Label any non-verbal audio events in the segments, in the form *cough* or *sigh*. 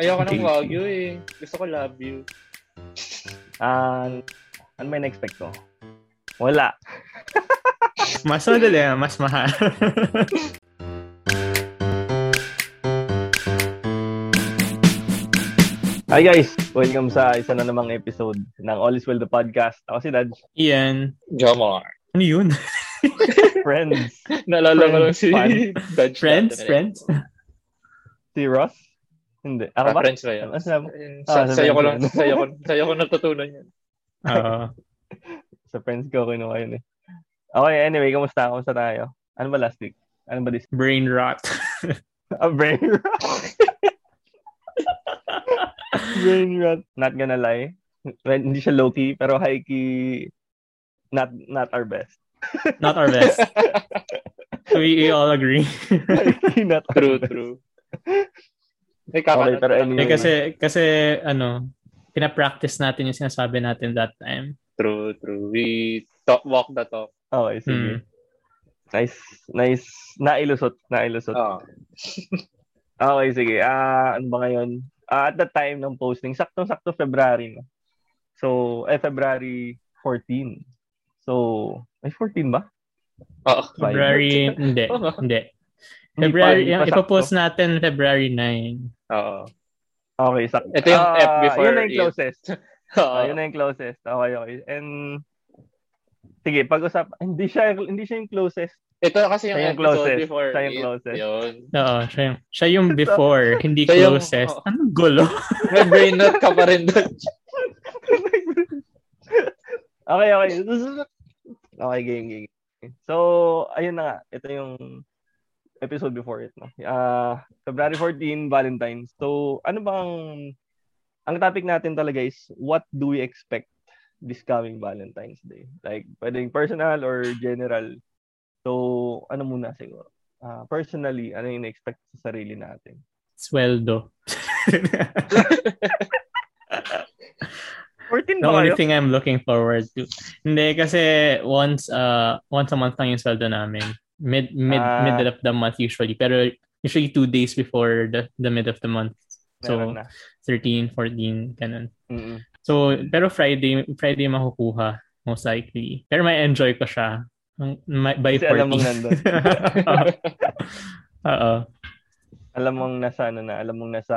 Ayoko ng Wagyu eh. Gusto ko love you. *laughs* Ah, ano may na-expect ko? Wala. *laughs* Mas madali, ah, mas mahal. *laughs* Hi guys! Welcome sa isa na namang episode ng All is Well the Podcast. Ako si Dad. Ian. Jamar. Ano yun? Friends. Naalala ko lang si. Dad. Friends? Friends? Si Ross? Hindi. Ako ba? friends ba yun? Ano? Eh, Ah, Sa, sa sa'yo ko lang, sa'yo ko, sa'yo ko natutunan yun. Oo. *laughs* Sa friends ko kinuha yun eh. Okay, anyway, kamusta? Kamusta tayo? Ano ba last week? Ano ba this? brain rot. *laughs* A brain rot. *laughs* brain rot. Not gonna lie. Well, hindi siya low-key, pero high-key, not not our best. Not our best. We all agree. not True, true. Okay, pero anyway. Eh, kasi, kasi, ano, pinapractice natin yung sinasabi natin that time. True, true. We talk, walk the talk. Okay, sige. Hmm. Nice, nice. Nailusot, nailusot. Oh. *laughs* Okay, sige. Ah, ano ba ngayon? Ah, at the time ng posting, saktong-sakto February, no? So, eh, February 14. So, ay 14 ba? Oo. *laughs* February, hindi, hindi. February, pa, hindi yung ipopost natin February 9. Oo. Okay, sakto. Ito yung Ah, F before Yun na yung it. closest. *laughs* Oo. Ah, yun na yung closest. Okay, okay. And, sige, pag-usap, hindi siya, hindi siya yung closest. Ito kasi yung Siya yung closest. before Siya yung it. closest. Yun. Oo, siya yung, siya yung *laughs* before, hindi Siya yung- closest. oo. Anong gulo? *laughs* May brain rot ka pa rin doon. Okay, okay. Okay, game, game. So, ayun na nga. Ito yung episode before it. No? Ah, February 14, Valentine's. So, ano bang... Ang topic natin talaga is, what do we expect this coming Valentine's Day? Like, pwedeng personal or general. So, ano muna siguro? Ah, personally, ano yung expect sa sarili natin? Sweldo. *laughs* 14 The only thing I'm looking forward to. Hindi kasi once uh once a month lang yung sweldo namin. Mid mid Ah. middle of the month usually. Pero usually two days before the the mid of the month. So na. 13, 14 ganun. Mm-mm. So pero Friday Friday makukuha most likely. Pero may enjoy ko siya may- by Kasi alam mong 14. nandun. *laughs* Oo. alam mong nasa ano na, alam mong nasa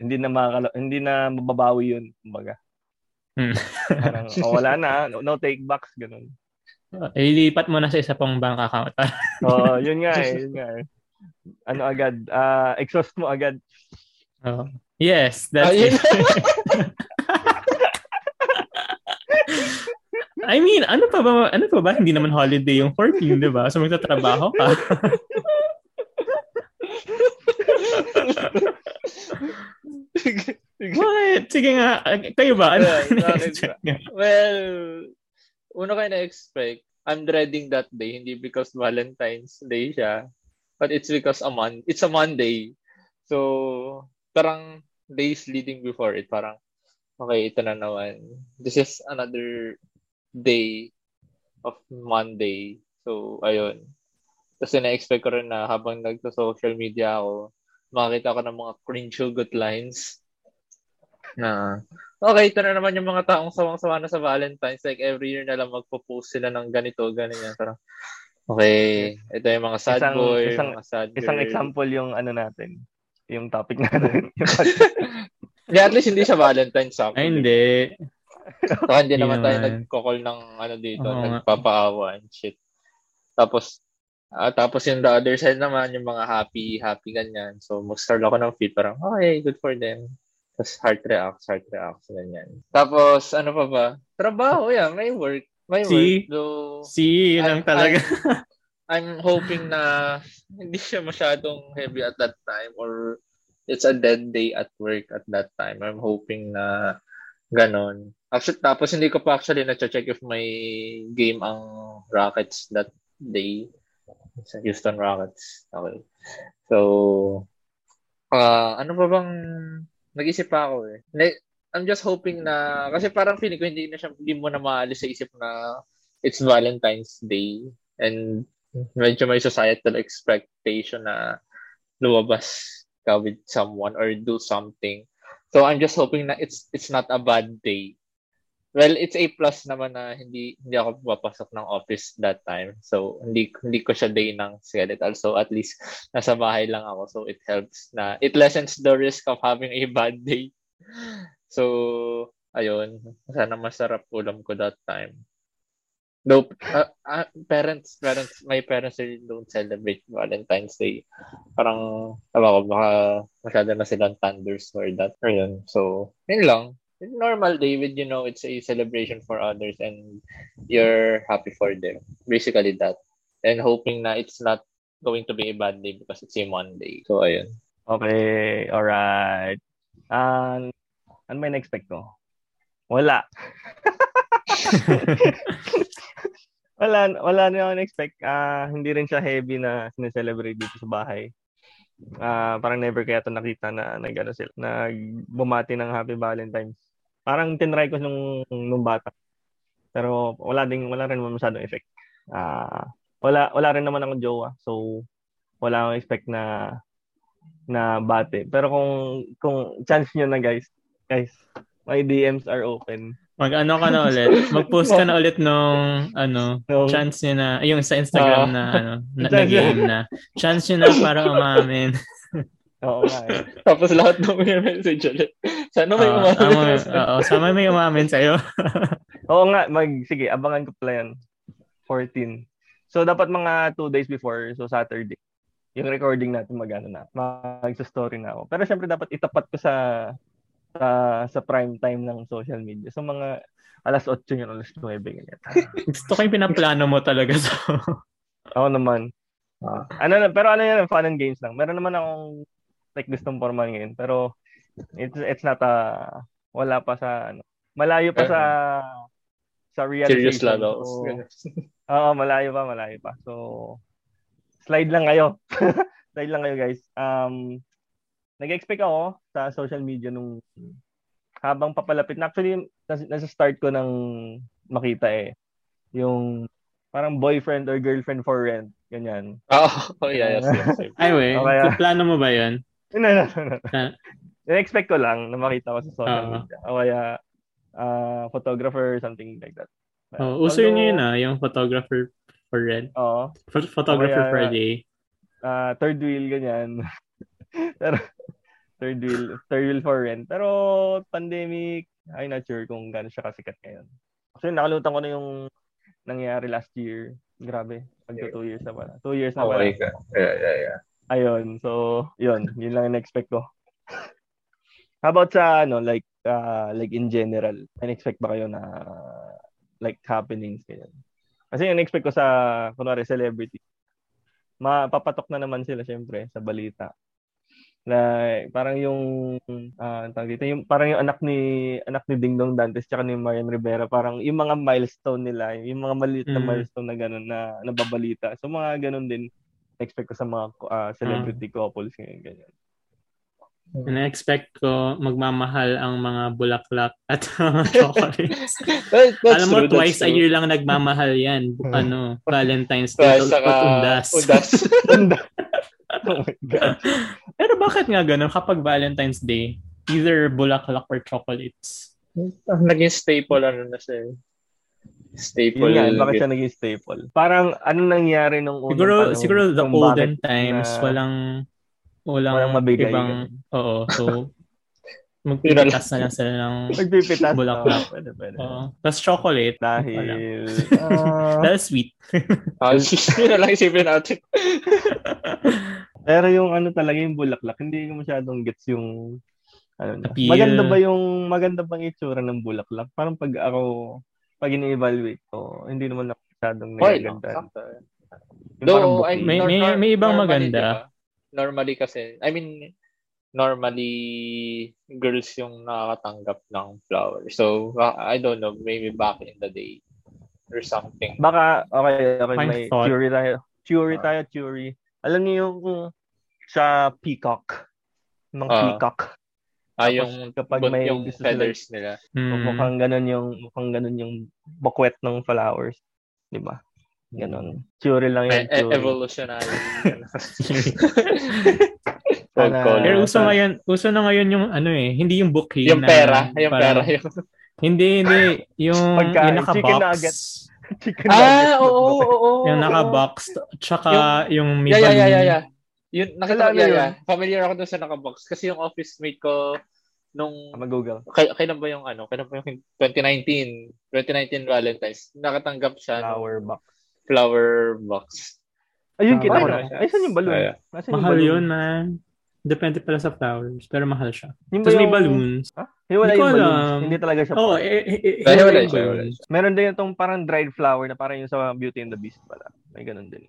hindi na makakala, hindi na mababawi 'yun, kumbaga. Hmm. Parang oh, wala na, no, no take backs ganun. Ilipat mo na sa isa pang bank account. *laughs* Oo, yun nga eh, yun nga eh. Ano agad, ah exhaust mo agad. Oo. Yes, that's Ayun. it. I mean, ano pa ba, ano pa ba? Hindi naman holiday yung 14, di ba? So magtatrabaho ka. *laughs* What? Sige nga. Kayo ba? Ano? *laughs* Well, una kayo na-expect, I'm dreading that day, hindi because Valentine's Day siya, but it's because a mon it's a Monday. So, parang days leading before it, parang, okay, ito na naman. This is another day of Monday. So, ayun. Kasi na-expect ko rin na habang nagsa-social media ako, makakita ko ng mga cringe good lines na okay, ito na naman yung mga taong sawang-sawa na sa Valentine's. Like, every year na lang magpo-post sila ng ganito, ganyan. Parang, okay, ito yung mga sad Isang- boy, isang- mga sad girl. Isang example yung ano natin, yung topic *laughs* natin. Yeah, at least hindi siya Valentine's sa Ay, hindi. Saka hindi naman tayo nagko-call ng ano dito, nga. nagpapaawa and shit. Tapos, ah, tapos yung the other side naman, yung mga happy, happy ganyan. So, mag-start ako ng feed, parang, okay, good for them. Tapos heart reacts, heart reacts, ganyan. Tapos, ano pa ba? Trabaho, yan, may work. May See? work. Though, Si, yun lang I'm- talaga. *laughs* I'm hoping na hindi siya masyadong heavy at that time or it's a dead day at work at that time. I'm hoping na ganon. Actually, tapos hindi ko pa actually na-check if may game ang Rockets that day. Sa Houston Rockets. Okay. So, ah ano pa bang nag-isip pa ako eh. I'm just hoping na kasi parang feeling ko hindi na siya hindi mo na maalis sa isip na it's Valentine's Day and medyo may societal expectation na lumabas ka with someone or do something. So I'm just hoping na it's it's not a bad day. Well, it's a plus naman na hindi hindi ako papasok ng office that time. So hindi hindi ko siya day ng skeletal. So at least nasa bahay lang ako. So it helps na it lessens the risk of having a bad day. *laughs* So ayun, sana masarap ulam ko that time. Nope. Uh, uh, parents, parents, my parents really don't celebrate Valentine's Day. Parang, tama ko, baka masyado na silang thunders for that. Or. So, yun lang. Normal with, you know, it's a celebration for others and you're happy for them. Basically that. And hoping na it's not going to be a bad day because it's a Monday. So, ayun. Okay, alright. Um, ano may na-expect ko? Wala. *laughs* wala, wala na ako expect Uh, hindi rin siya heavy na sineselebrate dito sa bahay. Uh, parang never kaya ito nakita na nag, ano, sila, nag bumati ng Happy Valentine's. Parang tinry ko nung, nung bata. Pero wala ding wala rin naman masyadong effect. Uh, wala wala rin naman akong jowa. So wala akong expect na na bate. Pero kung kung chance niyo na guys, guys, my DMs are open. Mag-ano ka na ulit. Mag-post ka na ulit nung ano, no. chance niya na, yung sa Instagram uh, na ano, na, na game na. Chance niya na para umamin. *laughs* Oo nga eh. Tapos lahat ng may message ulit. Sana may uh, umamin. Oo, sana may umamin sa'yo. *laughs* Oo nga, mag, sige, abangan ko pala yan. 14. So, dapat mga 2 days before, so Saturday, yung recording natin mag-ano na, mag-story na ako. Pero syempre dapat itapat ko sa sa sa prime time ng social media. So mga alas 8 yun, alas 9 ganyan. *laughs* Gusto ko yung pinaplano mo talaga so. *laughs* Ako naman. Uh, ano na, pero ano yan, fun and games lang. Meron naman akong like gustong formal ngayon, pero it's it's not a wala pa sa ano. Malayo pa sa sa realization. Serious levels. So, *laughs* Oo, malayo pa, malayo pa. So slide lang kayo. *laughs* slide lang kayo, guys. Um nag-expect ako sa social media nung habang papalapit. Actually, nasa, nasa start ko nang makita eh. Yung parang boyfriend or girlfriend for rent. Ganyan. Oh, *laughs* oh yeah, yes, yes. yes. anyway, okay, so plano mo ba yun? No, no, no. no. Expect ko lang na makita ko sa social uh-huh. media. O kaya uh, photographer, something like that. Oh, uso yun yun ah, yung photographer for rent. Oo. Photographer kaya, Friday. Uh, third wheel, ganyan. *laughs* Pero, third wheel, third wheel for rent. Pero, pandemic, I'm not sure kung gaano siya kasikat ngayon. Actually, nakalimutan ko na yung nangyari last year. Grabe. Pagka two years na pala. Two years na pala. Okay ka. Yeah, yeah, yeah. Ayun. So, yun. Yun lang yung expect ko. *laughs* How about sa, ano, like, uh, like in general, in-expect ba kayo na, like, happenings, ganyan? Kasi yung expect ko sa, kunwari, celebrity, mapapatok na naman sila, syempre, sa balita. Like, parang yung uh, dito, yung parang yung anak ni anak ni Dingdong Dantes tsaka ni Marian Rivera, parang yung mga milestone nila, yung mga maliit na mm. milestone na ganun na nababalita. So mga ganun din expect ko sa mga uh, celebrity mm. couples ngayon ganyan. Na-expect ko magmamahal ang mga bulaklak at *laughs* *laughs* chocolates. Alam mo, true, twice a year lang nagmamahal yan. ano, Valentine's Day. Twice, saka undas. *laughs* Undas. oh my God. Pero bakit nga ganun kapag Valentine's Day, either bulaklak or chocolates? Naging staple ano na siya. Staple. Yun nga, bakit siya naging staple? Parang ano nangyari nung unang Siguro, panahon, siguro the olden times, na, walang walang, walang mabigay. Ibang, oo, so *laughs* magpipitas na lang sila ng magpipitas bulaklak. Oh, pwede, pwede. Oo. Tapos chocolate. Dahil, uh, *laughs* dahil sweet. *laughs* ah, yun na lang isipin natin. Pero yung ano talaga yung bulaklak, hindi ko masyadong gets yung ano na. Maganda ba yung maganda bang itsura ng bulaklak? Parang pag ako pag ini-evaluate ko, hindi naman ako masyadong nagaganda. Though, I, may, may, may ibang maganda. Normally kasi, I mean, normally girls yung nakakatanggap ng flower. So, I don't know, maybe back in the day or something. Baka, okay, okay, may theory tayo. Theory tayo, theory. Alam niyo yung sa peacock. Mga uh, peacock. Ah, yung kapag may yung gusto feathers sila, nila. Mm. Mukhang ganun yung mukhang ganun yung bukwet ng flowers, 'di ba? Ganon. Theory lang yung e- theory. Evolutionary. *laughs* Frog Sana-. Pero uso ngayon, uso na ngayon yung ano eh, hindi yung bouquet Yung na pera. Yung parang- pera. Yung... Hindi, hindi. Yung, *laughs* Pagkain, yung naka-box. chicken nuggets. *laughs* Chicken Ah, nuggets. oo, oo, oo. Yung naka-box. Tsaka yung, may Yeah, yeah, yeah, yeah, yeah. Yun, nakita ko, yeah, yun? yeah. Familiar ako dun sa naka-box. Kasi yung office mate ko, nung, Mag-google. kay, kailan ba yung ano, kailan ba yung 2019, 2019 Valentine's, nakatanggap siya Flower box. Flower box. Ayun, Ah, kita ko na. Ay, saan yung balloon? Yeah. Nasaan yung Mahal balloon? yun, man. Depende pala sa flowers. Pero mahal siya. Yung Tapos may yung- balloons. Hiwala Hindi ko yung balloons. alam. Hindi talaga siya. Oo, part. eh, eh, eh, Dahil eh, wala yung siya, balloons. Meron din itong parang dried flower na parang yung sa Beauty and the Beast pala. May ganun din.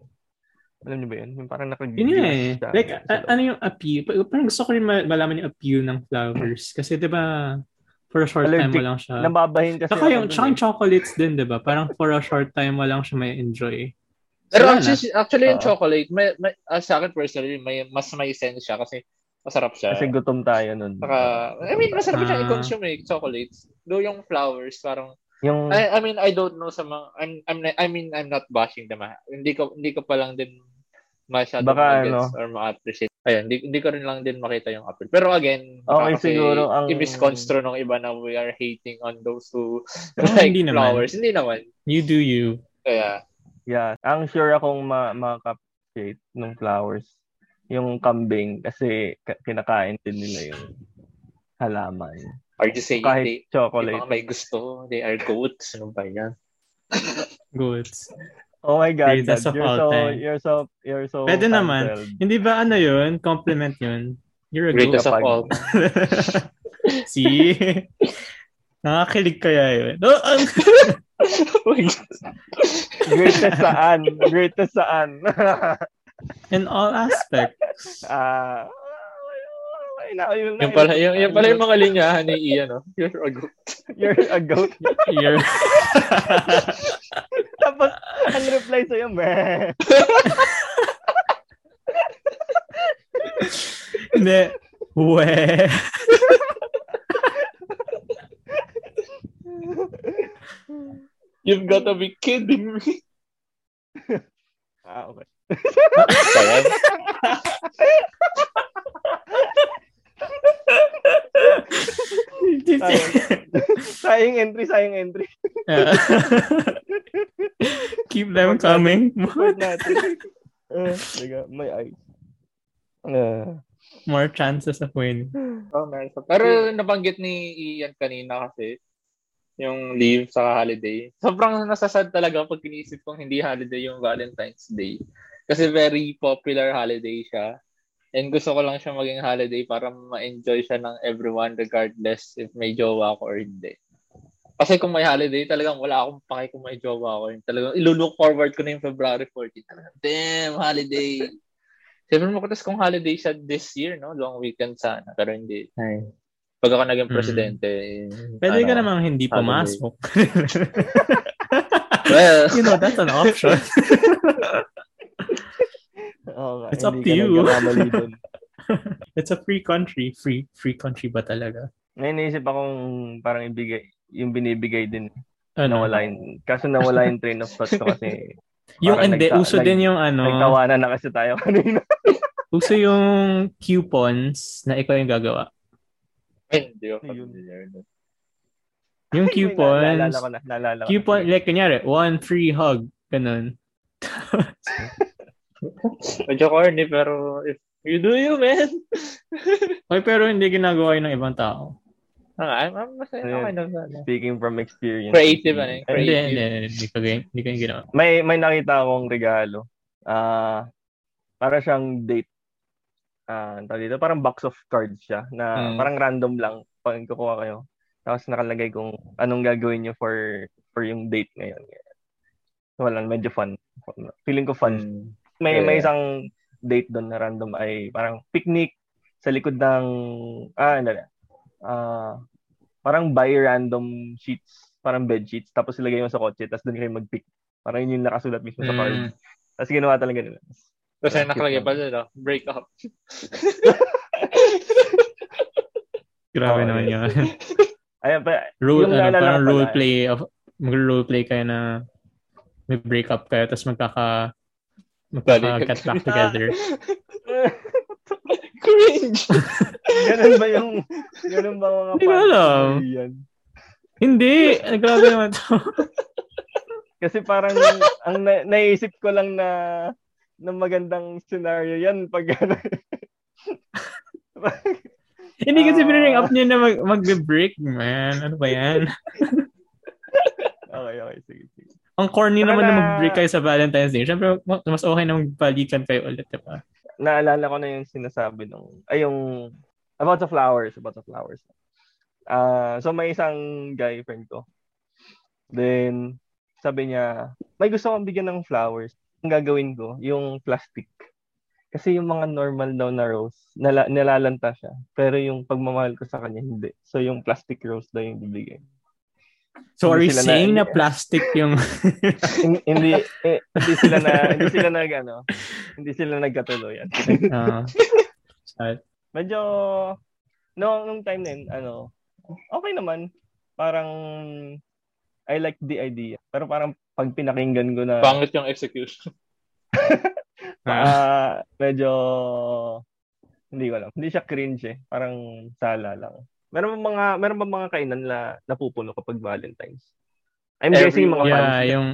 Alam niyo ba yun? Yung parang naka Yun nga eh. Like, a- ano yung appeal? Pa- Parang gusto ko rin ma- malaman yung appeal ng flowers. Kasi di ba for a short time Allergic. mo lang siya. Nababahin kasi. Saka yung, dun tsaka eh. yung chocolates din, di ba? Parang for a short time mo lang siya may enjoy. Pero Wala actually, actually yung chocolate, may, may, ah, sa akin personally, may, mas may sense siya kasi masarap siya. Kasi gutom tayo nun. Saka, I mean, masarap siya Ah. i-consume eh, chocolates. Though yung flowers, parang, yung I, I mean, I don't know sa mga, I'm, I'm, I mean, I'm not bashing them. ah. Hindi ko, hindi ko pa lang din masyado Baka ano. or ma-appreciate. Ayun, hindi, hindi ko rin lang din makita yung appeal. Pero again, Okay, siguro ang- i-misconstrue ng iba na we are hating on those who *laughs* Oh, like hindi naman. flowers. Hindi naman. You do you. Kaya, Yeah, ang sure akong ma makappreciate ng flowers yung kambing kasi ka- kinakain din nila yung halaman. are you saying Kahit they, yung chocolate. mga may gusto, they are goats? Ano ba yan? *laughs* Goods. Oh my god, Dad, of you're all so time. you're so you're so Pwede naman. cancelled. Hindi ba ano yun? Compliment yun. You're a Greatest of all. See? Nakakilig kaya yun. Oh, *laughs* ang- Greatest saan? Greatest saan? *laughs* In all aspects. Ah, ay, na, yun, na, yung pala, yung, yung pala yung mga linyahan ni Ian, no? You're a goat. You're a goat. *laughs* You're... *laughs* Tapos, ang reply sa'yo, meh. Hindi. We. You've got to be kidding me. Ah, okay. Kaya, *laughs* sayang entry, sayang entry. Yeah. *laughs* Keep them coming. Uh, *laughs* may eyes. Uh, More chances of winning. oh, pa. Pero nabanggit ni Ian kanina kasi yung leave sa holiday. Sobrang nasasad talaga pag inisip kong hindi holiday yung Valentine's Day. Kasi very popular holiday siya. And gusto ko lang siya maging holiday para ma-enjoy siya ng everyone regardless if may jowa ko or hindi. Kasi kung may holiday, talagang wala akong pake kung may jowa ko. Talagang ilulook forward ko na yung February 14. Talagang, damn, holiday. *laughs* Siyempre mo ko, kung holiday siya this year, no? Long weekend sana. Pero hindi. Ay. Pag ako naging Mm. presidente, Pwede ka ano, namang hindi holiday. pumasok. *laughs* Well, you know, that's an option. *laughs* oo It's up hindi to you. *laughs* It's a free country. Free free country ba talaga? Ngayon naisip akong parang ibigay, yung binibigay din. Ano? Nawala yung, kaso nawala yung train of thought ko kasi *laughs* Yung hindi, nagka- uso nag- din yung ano, nagtawanan na kasi tayo *laughs* kanina. uso yung coupons na ikaw yung gagawa. hindi ako Yun. familiar. Yung Naalala coupons, ko na, naalala ko coupon, na. like kunyari, one free hug, ganun. Medyo corny, pero if you do you, man. *laughs* Oy, pero hindi ginagawa yun ng ibang tao. Ah, I'm, I'm masaya. Okay na ba? Speaking from experience. Creative, ano eh. Hindi, hindi, hindi, hindi ko hindi ko yung ginawa. May may nakita akong regalo. Ah, para siyang date. Ah, uh, dito parang box of cards siya na Mm. parang random lang pag kukuha kayo. Tapos nakalagay kung anong gagawin niyo for for yung date ngayon. Wala, medyo fun. Feeling ko fun. Mm. May Yeah. may isang date doon na random ay parang picnic sa likod ng ah, ano na. Ah, parang buy random sheets, parang bed sheets, tapos ilagay mo sa kotse, tapos doon kayo mag-pick. Parang yun yung nakasulat mismo sa card. Mm. Tapos ginawa talaga nila. Kasi Yeah, nakalagay pa dun, no? Break up. *laughs* Grabe Oo, naman yun. *laughs* Ayan pa, role, Yung ano, parang role play of, mag-role play kayo na may break up kayo, tapos magkaka, Balikan. get back *laughs* together. *laughs* Cringe! ganun ba yung, ganun ba mga Hindi ko alam. Hindi, grabe naman to. *laughs* Kasi parang ang na- naisip ko lang na na magandang scenario yan pag ano. Hindi kasi uh, bring up niya na mag, mag-break, man. Ano ba yan? okay, okay. Sige. Ang corny Para naman na, na mag-break kayo sa Valentine's Day. Siyempre, mas okay na magbalikan kayo ulit, diba? Naalala ko na yung sinasabi nung, ay yung, about the flowers, about the flowers. Uh, so may isang guy friend ko. Then, sabi niya, may gusto kong bigyan ng flowers. Ang gagawin ko, yung plastic. Kasi yung mga normal daw na rose, nala, nilalanta siya. Pero yung pagmamahal ko sa kanya, hindi. So yung plastic rose daw yung bibigay. So are you saying na, na plastic yung *laughs* hindi eh, hindi sila na hindi sila nag ano, hindi sila nagkatuluyan. *laughs* uh, Medyo no nung time na yun, ano, okay naman. Parang I like the idea. Pero parang pag pinakinggan ko na Pangit yung execution. uh, *laughs* medyo hindi ko alam. Hindi siya cringe eh. Parang sala lang. Meron ba mga meron ba mga kainan na napupuno kapag Valentine's? I'm Every, guessing mga yeah, fans. yung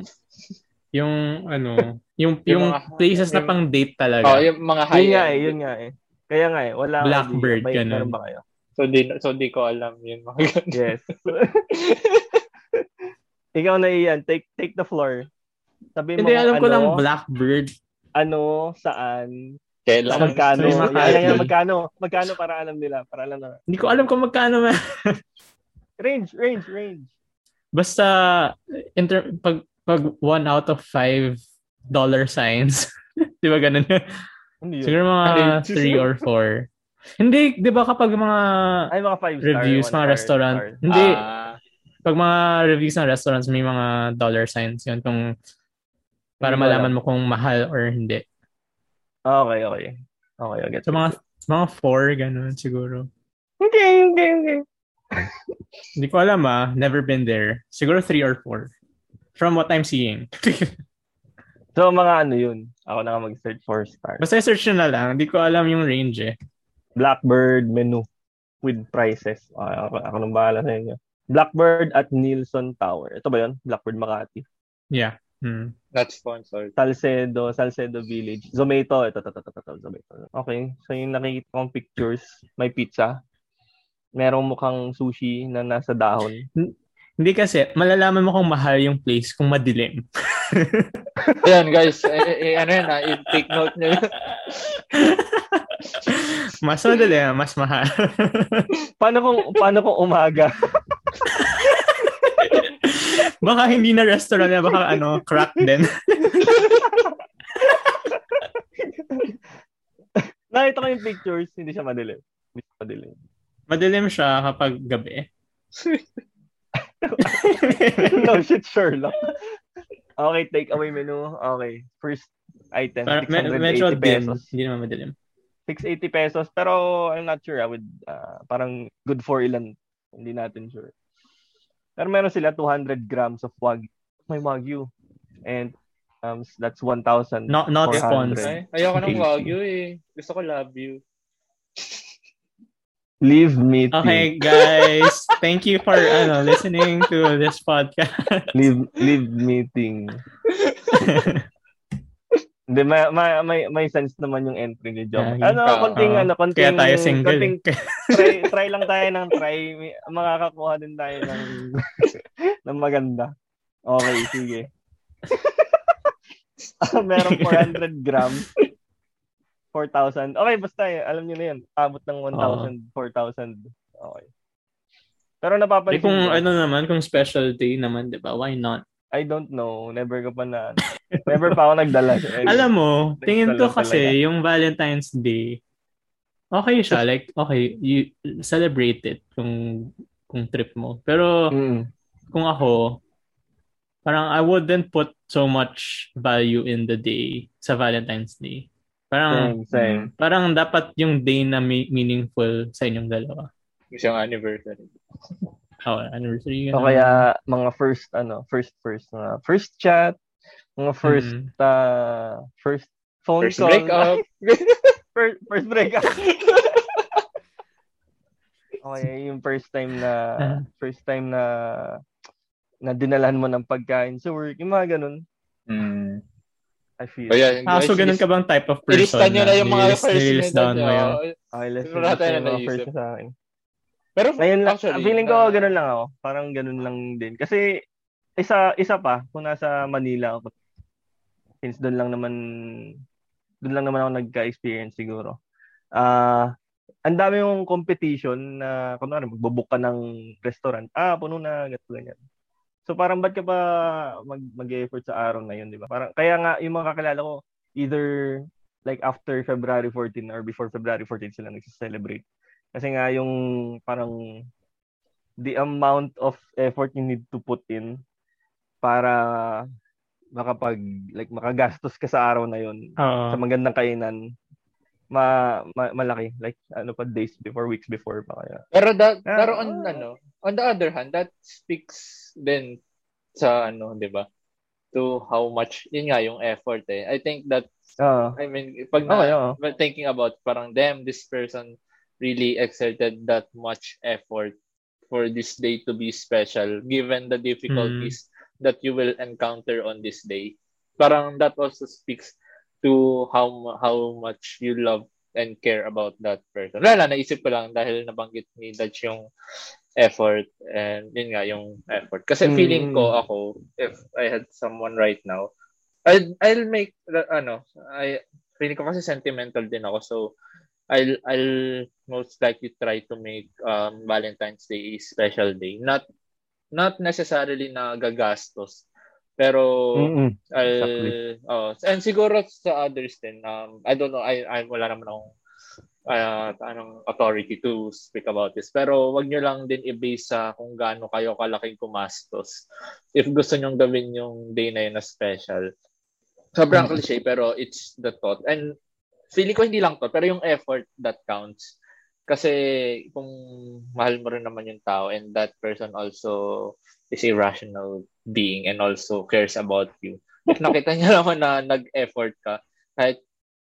yung ano, yung yung, yung mga, places yung, na pang date talaga. Oh, yung mga high Yun nga eh, yun nga eh. Kaya nga eh, wala Blackbird May, ganun. ba kayo? So di so di ko alam yun mga ganun. Yes. *laughs* Ikaw na iyan, take take the floor. Sabi mo Hindi alam ano, ko lang Blackbird. Ano, saan, Kailan? Magkano? Yan, magkano? Magkano para alam nila? Para alam na. Hindi ko alam kung magkano man. range, range, range. Basta inter- pag pag one out of five dollar signs. *laughs* di ba ganun? Hindi Siguro mga three or four. Hindi, di ba kapag mga Ay, mga five reviews, star, mga restaurant, star. hindi. Uh, pag mga reviews ng restaurants, may mga dollar signs yun kung para malaman mo kung mahal or hindi. Okay, okay. Okay, get So, mga, mga four, ganun siguro. Hindi, hindi, hindi. Hindi ko alam ah. Never been there. Siguro three or four. From what I'm seeing. *laughs* so, mga ano yun? Ako na nga mag-search for star. Basta search na lang. Hindi ko alam yung range eh. Blackbird menu with prices. Okay, ako, ako nang bahala sa inyo. Blackbird at Nielsen Tower. Ito ba yun? Blackbird Makati. Yeah. Hmm. Not sponsored. Salcedo, Salcedo Village. Zomato, ito, ito, ito, ito, Zomato. Okay, so yung nakikita kong pictures, may pizza. Merong mukhang sushi na nasa dahon. Hindi kasi, malalaman mo kung mahal yung place kung madilim. *laughs* Ayan guys, eh, eh, ano yan ah, take note nyo. *laughs* mas madali, mas mahal. paano kung paano kung umaga? *laughs* baka hindi na restaurant na, baka ano, crack din. *laughs* Nakita ko yung pictures, hindi siya madilim. Hindi siya madilim. Madilim siya kapag gabi. *laughs* no shit, Sherlock. Okay, take away menu. Okay, first item, Para, 680 pesos. Hindi naman madilim. 680 pesos, pero I'm not sure. I would, uh, parang good for ilan. Hindi natin sure. Pero meron sila 200 grams of wagyu. May wagyu. And um, that's 1,000. Not, not sponsored. Ay, ayoko ng wagyu eh. Gusto ko love you. Leave meeting. Okay, guys. thank you for ano, listening to this podcast. leave leave meeting. *laughs* Hindi, may, may, may, may sense naman yung entry ni Jom. Yeah, ano, konting, uh, ano, konting, kaya tayo single. Konting, *laughs* try, try lang tayo ng try. Makakakuha din tayo ng, *laughs* ng maganda. Okay, sige. Meron 400 grams. 4,000. Okay, basta eh, alam niyo na yan. Abot ng 1,000, uh, 4,000. Okay. Pero napapansin eh, kung ko, ano naman, kung special day naman, di ba? Why not? I don't know. Never ko pa na. *laughs* Never pa ako nagdala. Alam mo, tingin ko kasi talaga. yung Valentine's Day, okay siya. Like, okay, you celebrate it kung kung trip mo. Pero mm. kung ako, parang I wouldn't put so much value in the day sa Valentine's Day. Parang, same, same. parang dapat yung day na meaningful sa inyong dalawa. Yung anniversary. Oh, anniversary. O kaya mga first ano, first first mga first chat, mga first mm. uh, first phone first call. breakup. *laughs* first, first breakup. *laughs* Okay, yung first time na first time na na dinalahan mo ng pagkain sa work, yung mga ganun. Mm. I feel. Oh, yeah, ah, so ganun ka bang type of person? Ilista nyo na yung mga first down mo yun. Okay, let's Siguro natin na naisip. Sa akin. Pero ngayon, actually, feeling ko uh, ganun lang ako. Parang ganun lang din. Kasi isa isa pa, kung nasa Manila ako, since doon lang naman doon lang naman ako nagka-experience siguro. Ah, uh, ang dami yung competition na kunwari magbo-book ka ng restaurant. Ah, puno na ganito ganyan. So parang ba't ka pa mag mag-effort sa araw na yun, di ba? Parang kaya nga yung mga kakilala ko either like after February 14 or before February 14 sila nagse-celebrate. Kasi nga yung parang the amount of effort you need to put in para makapag like makagastos ka sa araw na yun uh-huh. sa magandang kainan ma, ma malaki. Like ano pa days before weeks before pa kaya. Pero that uh, pero on uh, ano on the other hand that speaks then sa ano 'di ba? To how much yun nga yung effort eh. I think that uh, i mean pag na, okay, uh, thinking about parang them this person really exerted that much effort for this day to be special given the difficulties mm that you will encounter on this day. Parang that also speaks to how how much you love and care about that person. Wala, naisip ko lang dahil nabanggit ni Dutch yung effort and yun nga yung effort. Kasi mm. feeling ko ako, if I had someone right now, I'll, I'll make, ano, I, feeling ko kasi sentimental din ako. So, I'll, I'll most likely try to make um, Valentine's Day a special day. Not not necessarily na gagastos. Pero mm-hmm. exactly. uh, and siguro sa others din um I don't know I I wala naman akong uh, anong authority to speak about this. Pero wag niyo lang din i-base sa kung gaano kayo kalaking kumastos. If gusto niyo gawin yung day na yun na special. Sobrang mm-hmm. cliche pero it's the thought. And feeling ko hindi lang to pero yung effort that counts. Kasi kung mahal mo rin naman yung tao and that person also is a rational being and also cares about you. If *laughs* nakita niya naman na nag-effort ka, kahit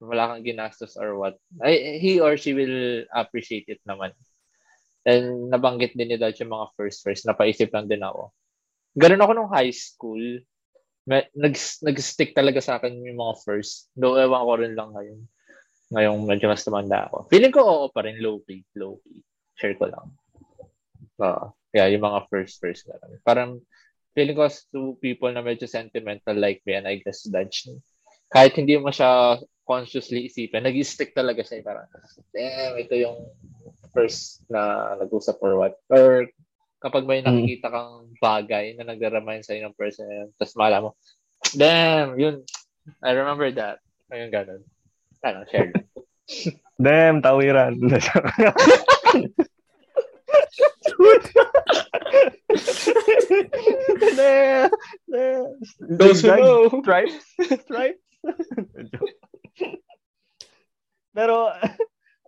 wala kang ginastos or what, ay, he or she will appreciate it naman. And nabanggit din ni Dad yung mga first first, napaisip lang din ako. Ganun ako nung high school. May, nag, nag-stick talaga sa akin yung mga first. Though ewan ko rin lang ngayon. Ngayong medyo mas tumanda ako. Feeling ko oo pa rin, low key, low key. Share ko lang. Uh, yeah, yung mga first first na lang. Parang feeling ko to people na medyo sentimental like me and I guess Dutch. Kahit hindi mo siya consciously isipin, nag-stick talaga siya. Parang, damn, ito yung first na nag-usap or what. Or kapag may hmm. nakikita kang bagay na nag-remind sa'yo ng person tapos mala mo, damn, yun, I remember that. Ayun, ganun. Ano, share. Damn, tawiran. *laughs* Those who know. Stripes? Stripes? *laughs* Pero,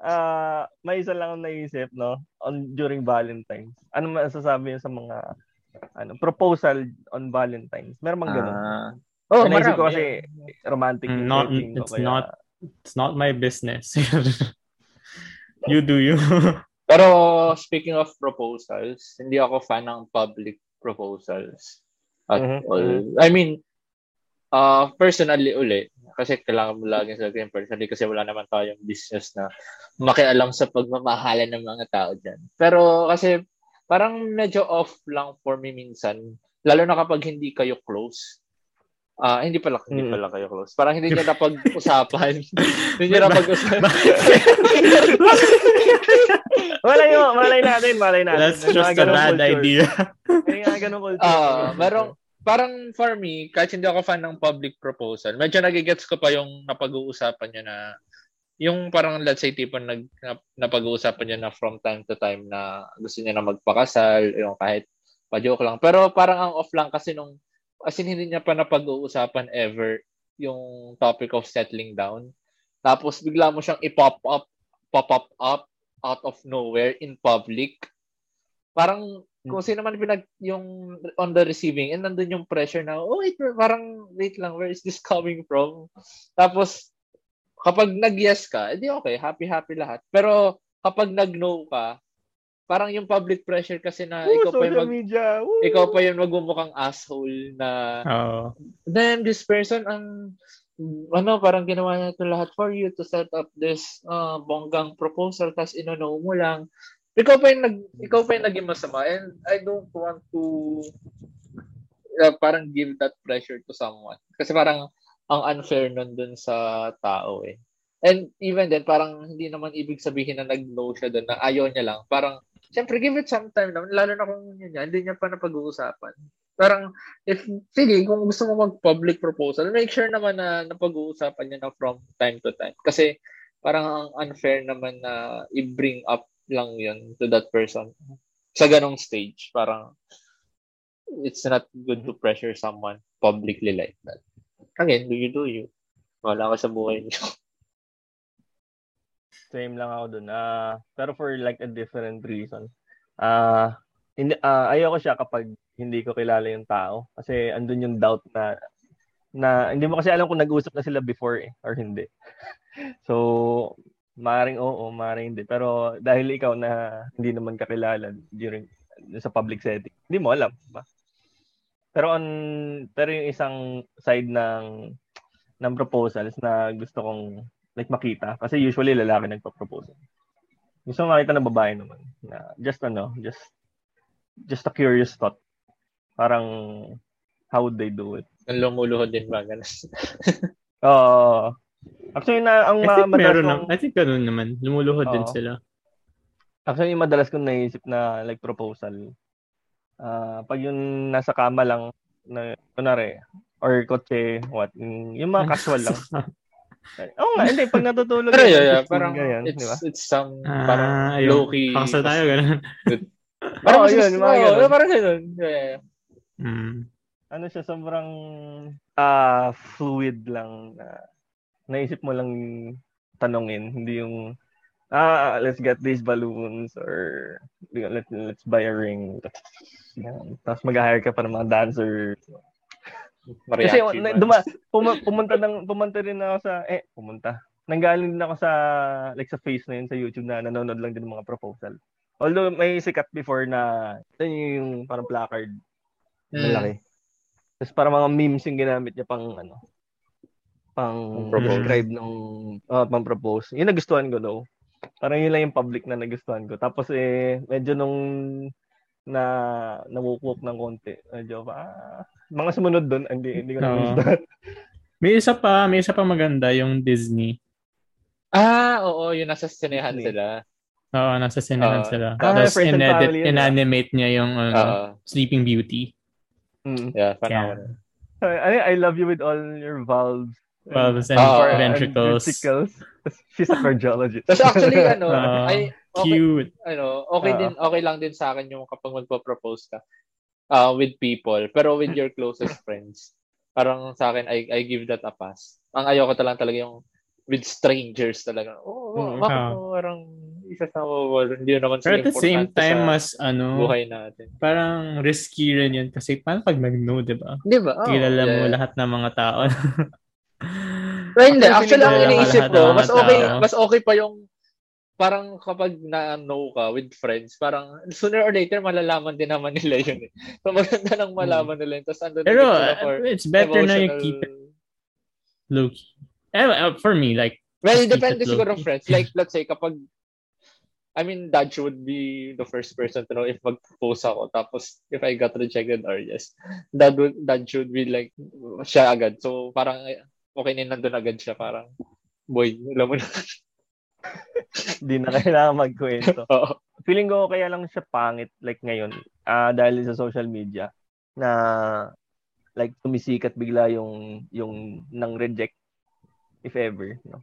uh, *laughs* may isa lang akong naisip, no? On, during Valentine's. Ano masasabi niyo sa mga ano, proposal on Valentine's? Meron bang ganun? Uh, oh, marami. ko kasi romantic mm, not, it's kaya... not it's not my business. *laughs* you do you. *laughs* Pero speaking of proposals, hindi ako fan ng public proposals at mm-hmm. all. I mean, uh, personally uli, kasi kailangan mo lagi sa akin personally kasi wala naman tayong business na makialam sa pagmamahalan ng mga tao dyan. Pero kasi parang medyo off lang for me minsan, lalo na kapag hindi kayo close. Ah, uh, hindi pala hindi mm. pala kayo close. Parang hindi niya *laughs* napag-usapan. *laughs* hindi niya napag-usapan. *laughs* malay mo, malay natin, malay natin. That's just a bad culture. idea. Kaya ganun culture. Ah, uh, merong parang for me, kahit hindi ako fan ng public proposal, medyo nagigets ko pa yung napag-uusapan niya na yung parang let's say tipo nag napag-uusapan niya na from time to time na gusto niya na magpakasal, yung kahit pa-joke lang. Pero parang ang off lang kasi nung as in hindi niya pa napag-uusapan ever yung topic of settling down. Tapos bigla mo siyang i-pop up, pop up up out of nowhere in public. Parang kung sino man pinag yung on the receiving and nandun yung pressure na oh wait parang wait lang where is this *laughs* coming from tapos kapag nag-yes ka edi okay happy happy lahat pero kapag nag-no ka parang yung public pressure kasi na Ooh, ikaw pa yung mag, media. Ikaw pa yung magmumukhang asshole na oh. then this person ang ano parang ginawa niya ito lahat for you to set up this uh, bonggang proposal tas inono mo lang ikaw pa yung nag ikaw pa yung naging masama and I don't want to uh, parang give that pressure to someone kasi parang ang unfair nun dun sa tao eh and even then parang hindi naman ibig sabihin na nag-no siya doon na ayaw niya lang parang Siyempre, give it some time naman. Lalo na kung yun yan, hindi niya pa napag-uusapan. Parang, if, sige, kung gusto mo mag-public proposal, make sure naman na napag-uusapan niya na from time to time. Kasi, parang ang unfair naman na i-bring up lang yun to that person sa ganong stage. Parang, it's not good to pressure someone publicly like that. Again, do you do you? Wala ka sa buhay niyo. Same lang ako dun. Uh, pero for like a different reason. Uh, hindi, uh, ayoko siya kapag hindi ko kilala yung tao. Kasi andun yung doubt na na hindi mo kasi alam kung nag-usap na sila before eh, or hindi. *laughs* so, maring oo, maring hindi. Pero dahil ikaw na hindi naman kakilala during sa public setting, hindi mo alam. Ba? Pero on pero yung isang side ng ng proposals na gusto kong like makita. Kasi usually lalaki nagpa-propose. Gusto makita ng babae naman. Na just ano, just just a curious thought. Parang how would they do it? Ang lumuluhod din ba? *laughs* Oo. uh, actually, na, ang I think meron kong, na, I think ganun naman. Lumuluhod uh, din sila. Actually, madalas kong naisip na like proposal. Uh, pag yung nasa kama lang, na, kunwari, or kotse, what, yung mga casual lang. *laughs* Oo oh, nga, hindi. Pag natutulog. Pero yeah, parang ganyan, it's, diba? it's some, ah, parang low-key. Pakasal tayo, gano'n. *laughs* parang oh, yun, mga ganun. Oh, parang ganun. Yeah. Mm. Ano siya, sobrang uh, fluid lang na naisip mo lang tanongin, hindi yung ah, let's get these balloons or let, let's buy a ring. Yan. Tapos mag-hire ka pa ng mga dancers. Mariachi Kasi na, duma, pum- pumunta ng pumunta rin ako sa eh pumunta. Nanggaling din ako sa like sa face na yun sa YouTube na nanonood lang din ng mga proposal. Although may sikat before na ito yung parang placard. Mm. Malaki. Tapos para mga memes yung ginamit niya pang ano pang describe ng uh, pang propose. Yung nagustuhan ko daw. Parang yun lang yung public na nagustuhan ko. Tapos eh medyo nung na nawukwok ng konti. Medyo ah, mga sumunod doon, hindi, hindi ko na no. *laughs* May isa pa, may isa pa maganda, yung Disney. Ah, oo, yung nasa sinehan Disney. sila. Oo, nasa sinehan uh, sila. Ah, Tapos in-edit, in-animate niya yung uh, uh, Sleeping Beauty. Mm. Yeah, panahon. Yeah. I, I love you with all your valves. Valves and uh, ventricles. And ventricles. *laughs* She's a cardiologist. Tapos actually, ano, uh, *laughs* I, okay, cute. Ano, okay uh, din, okay lang din sa akin yung kapag magpo-propose ka uh, with people, pero with your closest *laughs* friends. Parang sa akin, I, I give that a pass. Ang ayoko talaga talaga yung with strangers talaga. Oh, mm, bakit uh, parang isasama mo? Hindi naman Pero at the same time, mas ano, buhay natin. Parang risky rin yun kasi paano pag mag-no, di ba? Di ba? Oh, Kilala yeah. mo lahat ng mga tao. Well, hindi. Actually, ang iniisip ko, mas okay, mas okay pa yung parang kapag na-know ka with friends, parang sooner or later malalaman din naman nila yun eh. So maganda lang malaman nila yun. Tapos andun Pero for it's better emotional... na you keep it low key. Eh, for me, like Well, depende siguro ng friends. Like, let's say, kapag I mean, Dad would be the first person to know if mag-propose ako. Tapos, if I got rejected or yes, Dad would, Dad should be like, siya agad. So, parang, okay na nandun agad siya. Parang, boy, alam mo na. *laughs* Hindi na kailangan magkwento. *laughs* Feeling ko kaya lang siya pangit like ngayon uh, dahil sa social media na like tumisikat bigla yung yung nang reject if ever no?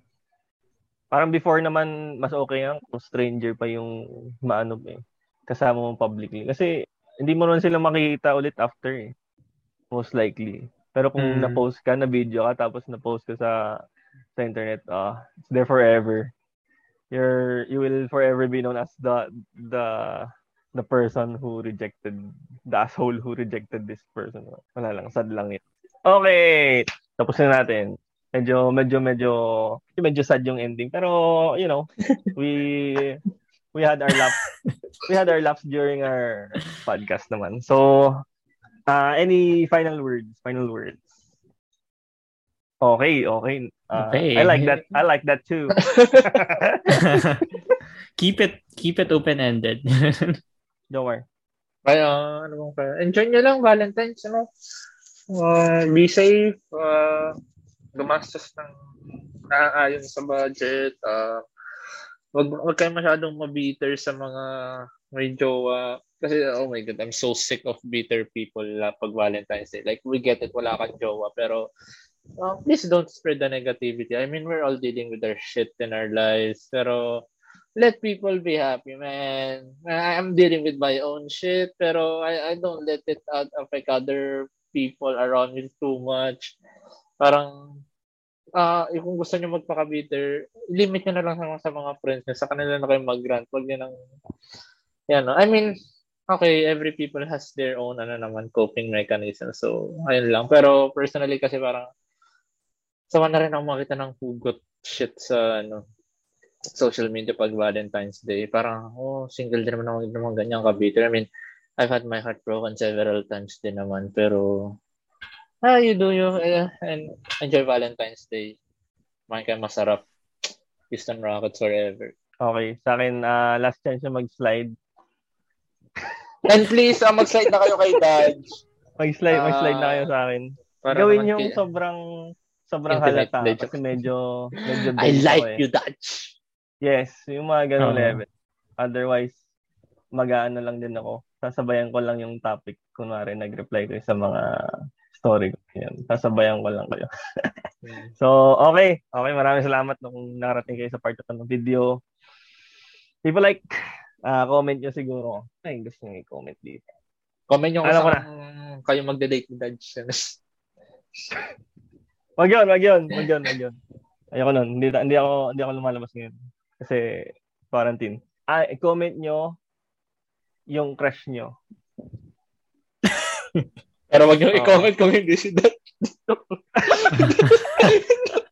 Parang before naman mas okay yan kung stranger pa yung maano eh kasama mo publicly. Kasi hindi mo naman sila makikita ulit after eh most likely. Pero kung mm. na-post ka na video ka tapos na-post ka sa sa internet uh, it's there forever you're you will forever be known as the the the person who rejected the asshole who rejected this person. Wala lang, sad lang yun. Okay, tapos na natin. Medyo medyo medyo medyo sad yung ending pero you know, *laughs* we we had our laugh. we had our laughs during our podcast naman. So, uh, any final words? Final words. Okay, okay. Uh, okay. I like that. I like that too. *laughs* keep it keep it open ended. *laughs* Don't worry. Kaya ano bang Enjoy niyo lang Valentine's ano. Uh, be safe. Uh, gumastos ng naaayon sa budget. Uh, wag wag kayo masyadong mabiter sa mga may jowa. Kasi, oh my God, I'm so sick of bitter people uh, pag Valentine's Day. Like, we get it, wala kang jowa. Pero, uh, please don't spread the negativity. I mean, we're all dealing with our shit in our lives. Pero, let people be happy, man. I'm dealing with my own shit, pero I, I don't let it affect other people around me too much. Parang, uh, kung gusto niyo magpaka-bitter, limit niyo na lang sa, sa mga friends niyo. Sa kanila na kayo mag-grant. Huwag niyo nang, yan, no? I mean, okay, every people has their own, ano naman, coping mechanism. So, ayun lang. Pero personally kasi parang, sama na rin ako makita ng hugot shit sa, ano, social media pag Valentine's Day. Parang, oh, single din naman ako naman ganyan ka-bitter. I mean, I've had my heart broken several times din naman. Pero, ah, you do you uh, and enjoy Valentine's Day. Kumain kayo masarap. Houston Rockets forever. Okay. Sa akin, uh, last chance na mag-slide. And please, uh, mag-slide na kayo kay Dad. mag-slide, uh, mag-slide na kayo sa akin. Gawin yung kay... sobrang sobrang halata kasi medyo medyo I like eh. you, Dutch. Yes, yung mga ganong uh-huh. level. Otherwise, mag-aano lang din ako. Sasabayan ko lang yung topic. Kunwari, nag-reply ko sa mga story ko. Yan. Sasabayan ko lang kayo. so, okay. Okay, maraming salamat nung nakarating kayo sa part ng video. People like, uh, comment nyo siguro. Ay, gusto nyo i-comment dito. Comment nyo ano kung kayo magde-date ni Dodge. Wag yun, wag yun, wag yun, wag yun. Ayoko nun. Hindi, hindi ako, hindi ako lumalabas ngayon. Kasi quarantine. Ah, i-comment nyo yung crush nyo. *laughs* Pero wag nyo oh. i-comment kung hindi si Dad. *laughs*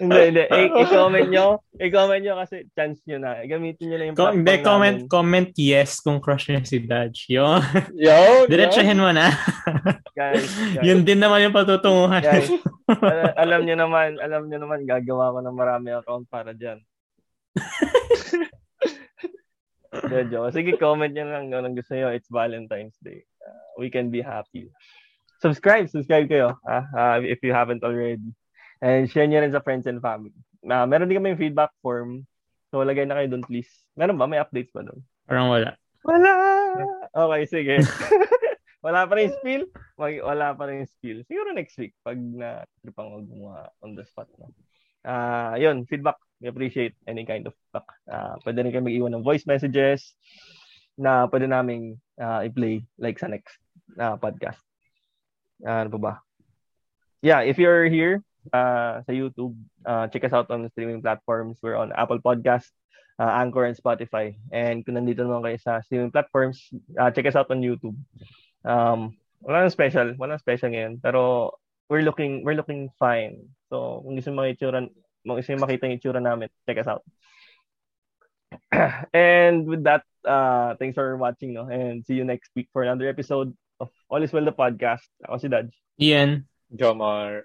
hindi, hindi. I- i-comment nyo. I-comment nyo kasi chance nyo na. Gamitin nyo lang yung Com- Hindi, comment, namin. comment yes kung crush nyo si Dodge. Yo. Yo. Diretsahin mo na. guys, guys. Yun din naman yung patutunguhan. Guys, al- alam nyo naman, alam nyo naman, gagawa ko ng marami account para dyan. *laughs* Medyo. Sige, comment nyo lang kung gusto nyo. It's Valentine's Day. Uh, we can be happy. Subscribe, subscribe kayo uh, uh, if you haven't already. And share nyo rin sa friends and family. Uh, meron din kami yung feedback form. So, lagay na kayo doon, please. Meron ba? May updates ba doon? Parang wala. Wala! Okay, sige. *laughs* wala pa rin spill? Wala pa rin spill. Siguro next week pag na-trip ang gumawa on the spot. No? Uh, yun, feedback. We appreciate any kind of feedback. Uh, pwede rin kayo mag-iwan ng voice messages na pwede naming uh, i-play like sa next uh, podcast. Uh, ano pa ba? Yeah, if you're here uh, sa YouTube, uh, check us out on streaming platforms. We're on Apple Podcast, uh, Anchor, and Spotify. And kung nandito naman kayo sa streaming platforms, uh, check us out on YouTube. Um, wala nang special, wala nang special ngayon. Pero we're looking we're looking fine. So, kung gusto mo itsura, kung gusto makita yung itsura namin, check us out. *clears throat* and with that, uh, thanks for watching, no? And see you next week for another episode of All is Well the podcast. Ako si Dad. Ian. Jomar.